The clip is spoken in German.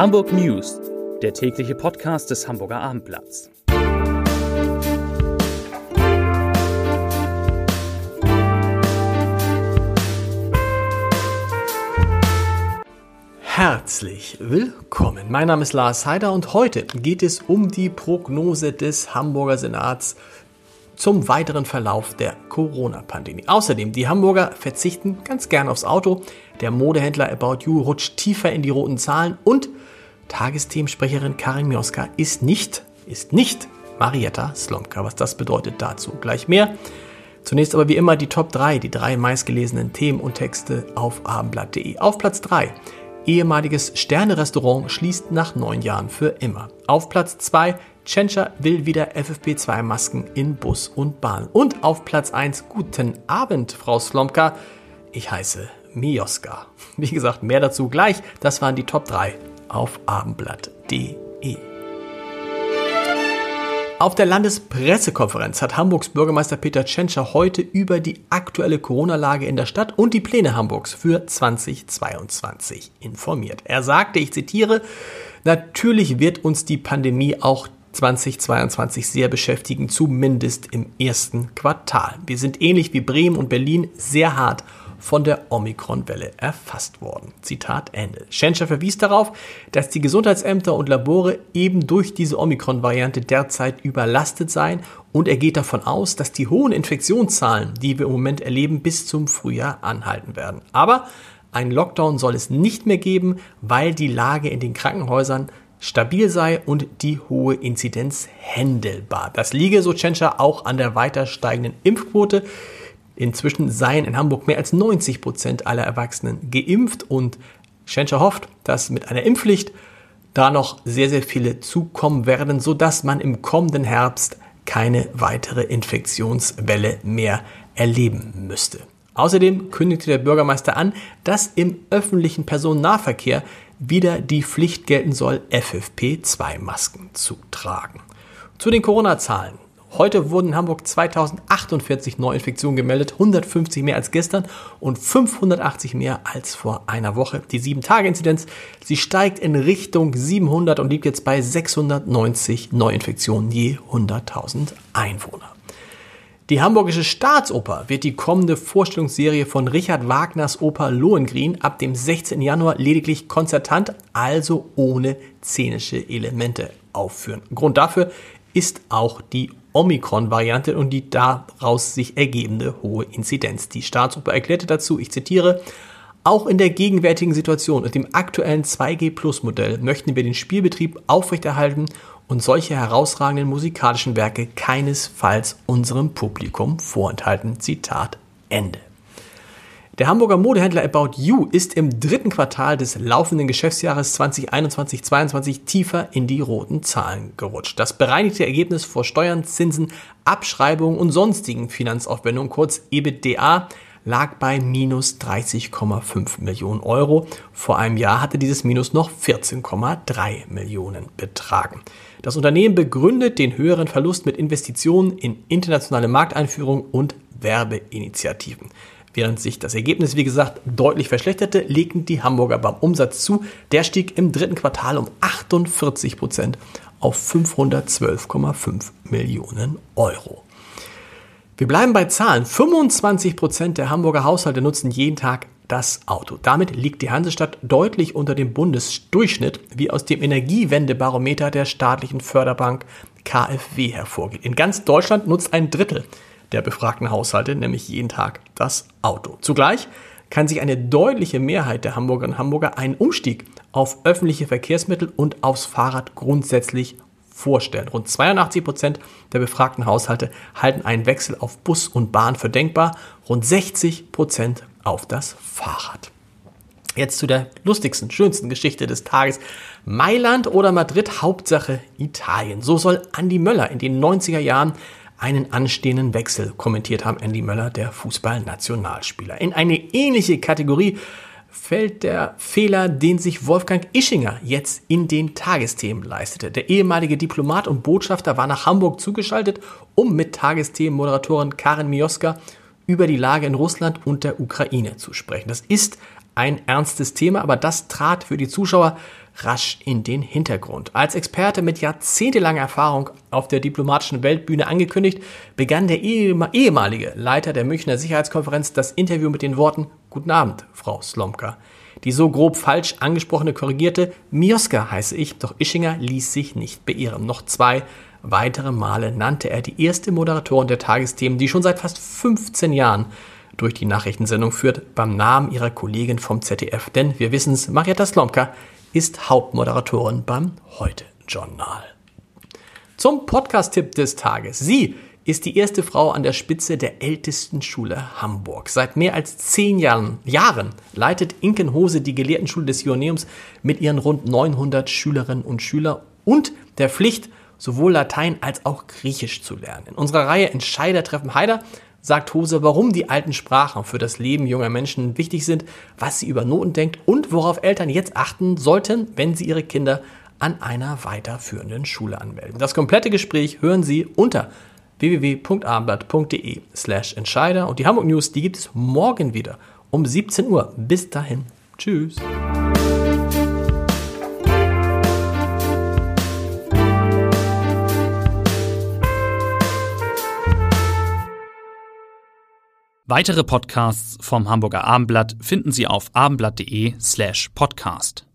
Hamburg News, der tägliche Podcast des Hamburger Abendblatts. Herzlich willkommen. Mein Name ist Lars Heider und heute geht es um die Prognose des Hamburger Senats zum weiteren Verlauf der Corona-Pandemie. Außerdem, die Hamburger verzichten ganz gern aufs Auto, der Modehändler About You rutscht tiefer in die roten Zahlen und Tagesthemensprecherin Karin Mioska ist nicht, ist nicht Marietta Slomka. Was das bedeutet, dazu gleich mehr. Zunächst aber wie immer die Top 3, die drei meistgelesenen Themen und Texte auf abendblatt.de. Auf Platz 3 ehemaliges Sterne-Restaurant schließt nach neun Jahren für immer. Auf Platz 2 Tschentscher will wieder FFP2-Masken in Bus und Bahn. Und auf Platz 1, guten Abend, Frau Slomka. Ich heiße Mioska. Wie gesagt, mehr dazu gleich. Das waren die Top 3 auf abendblatt.de. Auf der Landespressekonferenz hat Hamburgs Bürgermeister Peter Tschentscher heute über die aktuelle Corona-Lage in der Stadt und die Pläne Hamburgs für 2022 informiert. Er sagte, ich zitiere, natürlich wird uns die Pandemie auch 2022 sehr beschäftigen, zumindest im ersten Quartal. Wir sind ähnlich wie Bremen und Berlin sehr hart von der Omikron-Welle erfasst worden. Zitat Ende. Schenscher verwies darauf, dass die Gesundheitsämter und Labore eben durch diese Omikron-Variante derzeit überlastet seien und er geht davon aus, dass die hohen Infektionszahlen, die wir im Moment erleben, bis zum Frühjahr anhalten werden. Aber ein Lockdown soll es nicht mehr geben, weil die Lage in den Krankenhäusern stabil sei und die hohe Inzidenz händelbar. Das liege, so Tschentscher, auch an der weiter steigenden Impfquote. Inzwischen seien in Hamburg mehr als 90 Prozent aller Erwachsenen geimpft und Tschentscher hofft, dass mit einer Impfpflicht da noch sehr, sehr viele zukommen werden, sodass man im kommenden Herbst keine weitere Infektionswelle mehr erleben müsste. Außerdem kündigte der Bürgermeister an, dass im öffentlichen Personennahverkehr wieder die Pflicht gelten soll, FFP2-Masken zu tragen. Zu den Corona-Zahlen. Heute wurden in Hamburg 2048 Neuinfektionen gemeldet, 150 mehr als gestern und 580 mehr als vor einer Woche. Die 7-Tage-Inzidenz, sie steigt in Richtung 700 und liegt jetzt bei 690 Neuinfektionen je 100.000 Einwohner. Die Hamburgische Staatsoper wird die kommende Vorstellungsserie von Richard Wagners Oper Lohengrin ab dem 16. Januar lediglich konzertant, also ohne szenische Elemente aufführen. Grund dafür ist auch die Omikron-Variante und die daraus sich ergebende hohe Inzidenz. Die Staatsoper erklärte dazu, ich zitiere, auch in der gegenwärtigen Situation und dem aktuellen 2G-Plus-Modell möchten wir den Spielbetrieb aufrechterhalten und solche herausragenden musikalischen Werke keinesfalls unserem Publikum vorenthalten. Zitat Ende. Der Hamburger Modehändler About You ist im dritten Quartal des laufenden Geschäftsjahres 2021-22 tiefer in die roten Zahlen gerutscht. Das bereinigte Ergebnis vor Steuern, Zinsen, Abschreibungen und sonstigen Finanzaufwendungen, kurz EBITDA, lag bei minus 30,5 Millionen Euro. Vor einem Jahr hatte dieses Minus noch 14,3 Millionen betragen. Das Unternehmen begründet den höheren Verlust mit Investitionen in internationale Markteinführung und Werbeinitiativen. Während sich das Ergebnis, wie gesagt, deutlich verschlechterte, legten die Hamburger beim Umsatz zu. Der stieg im dritten Quartal um 48 Prozent auf 512,5 Millionen Euro. Wir bleiben bei Zahlen. 25 Prozent der Hamburger Haushalte nutzen jeden Tag das Auto. Damit liegt die Hansestadt deutlich unter dem Bundesdurchschnitt, wie aus dem Energiewendebarometer der staatlichen Förderbank KfW hervorgeht. In ganz Deutschland nutzt ein Drittel der befragten Haushalte nämlich jeden Tag das Auto. Zugleich kann sich eine deutliche Mehrheit der Hamburgerinnen und Hamburger einen Umstieg auf öffentliche Verkehrsmittel und aufs Fahrrad grundsätzlich vorstellen. Rund 82 Prozent der befragten Haushalte halten einen Wechsel auf Bus und Bahn für denkbar, rund 60 Prozent auf das Fahrrad. Jetzt zu der lustigsten, schönsten Geschichte des Tages. Mailand oder Madrid, Hauptsache Italien. So soll Andy Möller in den 90er Jahren einen anstehenden Wechsel kommentiert haben. Andy Möller, der Fußballnationalspieler. In eine ähnliche Kategorie fällt der Fehler, den sich Wolfgang Ischinger jetzt in den Tagesthemen leistete. Der ehemalige Diplomat und Botschafter war nach Hamburg zugeschaltet, um mit Tagesthemen-Moderatorin Karin Mioska über die Lage in Russland und der Ukraine zu sprechen. Das ist ein ernstes Thema, aber das trat für die Zuschauer rasch in den Hintergrund. Als Experte mit jahrzehntelanger Erfahrung auf der diplomatischen Weltbühne angekündigt, begann der ehemalige Leiter der Münchner Sicherheitskonferenz das Interview mit den Worten Guten Abend, Frau Slomka. Die so grob falsch angesprochene korrigierte Mioska heiße ich, doch Ischinger ließ sich nicht beirren. Noch zwei weitere Male nannte er die erste Moderatorin der Tagesthemen, die schon seit fast 15 Jahren durch die Nachrichtensendung führt, beim Namen ihrer Kollegin vom ZDF. Denn wir wissen es, Marietta Slomka ist Hauptmoderatorin beim Heute-Journal. Zum Podcast-Tipp des Tages. Sie ist die erste Frau an der Spitze der ältesten Schule Hamburg. Seit mehr als zehn Jahren, Jahren leitet Inkenhose die Gelehrtenschule des Ioneums mit ihren rund 900 Schülerinnen und Schülern und der Pflicht, sowohl Latein als auch Griechisch zu lernen. In unserer Reihe Entscheider treffen Heider sagt Hose, warum die alten Sprachen für das Leben junger Menschen wichtig sind, was sie über Noten denkt und worauf Eltern jetzt achten sollten, wenn sie ihre Kinder an einer weiterführenden Schule anmelden. Das komplette Gespräch hören Sie unter www.abendblatt.de slash Entscheider und die Hamburg News, die gibt es morgen wieder um 17 Uhr. Bis dahin. Tschüss. Weitere Podcasts vom Hamburger Abendblatt finden Sie auf abendblatt.de slash podcast.